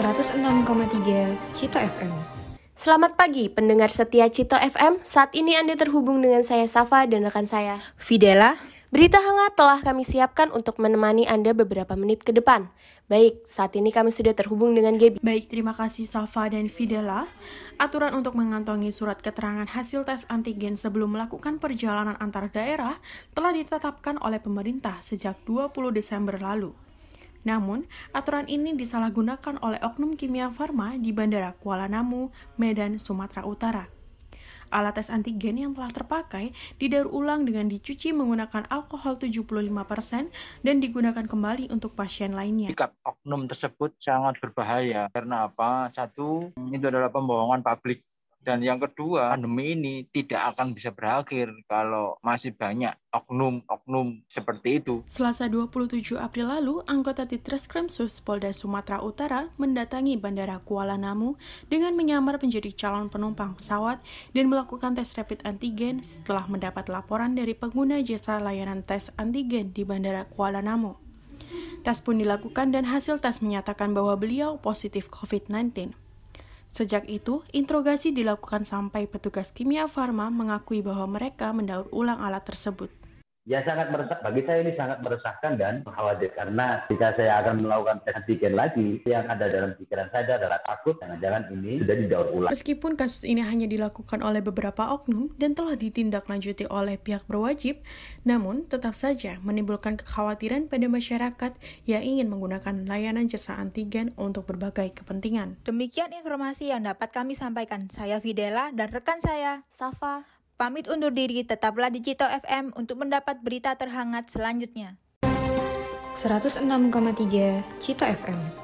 106,3 Cito FM. Selamat pagi pendengar setia Cito FM. Saat ini Anda terhubung dengan saya Safa dan rekan saya Fidela. Berita hangat telah kami siapkan untuk menemani Anda beberapa menit ke depan. Baik, saat ini kami sudah terhubung dengan Gaby. Baik, terima kasih Safa dan Fidela. Aturan untuk mengantongi surat keterangan hasil tes antigen sebelum melakukan perjalanan antar daerah telah ditetapkan oleh pemerintah sejak 20 Desember lalu. Namun, aturan ini disalahgunakan oleh Oknum Kimia Farma di Bandara Kuala Namu, Medan, Sumatera Utara. Alat tes antigen yang telah terpakai didaur ulang dengan dicuci menggunakan alkohol 75% dan digunakan kembali untuk pasien lainnya. Sikap oknum tersebut sangat berbahaya karena apa? Satu, itu adalah pembohongan publik dan yang kedua, pandemi ini tidak akan bisa berakhir kalau masih banyak oknum-oknum seperti itu. Selasa 27 April lalu, anggota Ditreskrimsus Polda Sumatera Utara mendatangi Bandara Kuala Namu dengan menyamar menjadi calon penumpang pesawat dan melakukan tes rapid antigen setelah mendapat laporan dari pengguna jasa layanan tes antigen di Bandara Kuala Namu. Tes pun dilakukan dan hasil tes menyatakan bahwa beliau positif COVID-19. Sejak itu, interogasi dilakukan sampai petugas kimia farma mengakui bahwa mereka mendaur ulang alat tersebut. Ya sangat meresah. Bagi saya ini sangat meresahkan dan mengkhawatirkan karena jika saya akan melakukan tes antigen lagi, yang ada dalam pikiran saya adalah takut jangan-jangan ini sudah didaur ulang. Meskipun kasus ini hanya dilakukan oleh beberapa oknum dan telah ditindaklanjuti oleh pihak berwajib, namun tetap saja menimbulkan kekhawatiran pada masyarakat yang ingin menggunakan layanan jasa antigen untuk berbagai kepentingan. Demikian informasi yang dapat kami sampaikan. Saya Fidela dan rekan saya Safa, Pamit undur diri, tetaplah di Cito FM untuk mendapat berita terhangat selanjutnya. 106,3 Cito FM.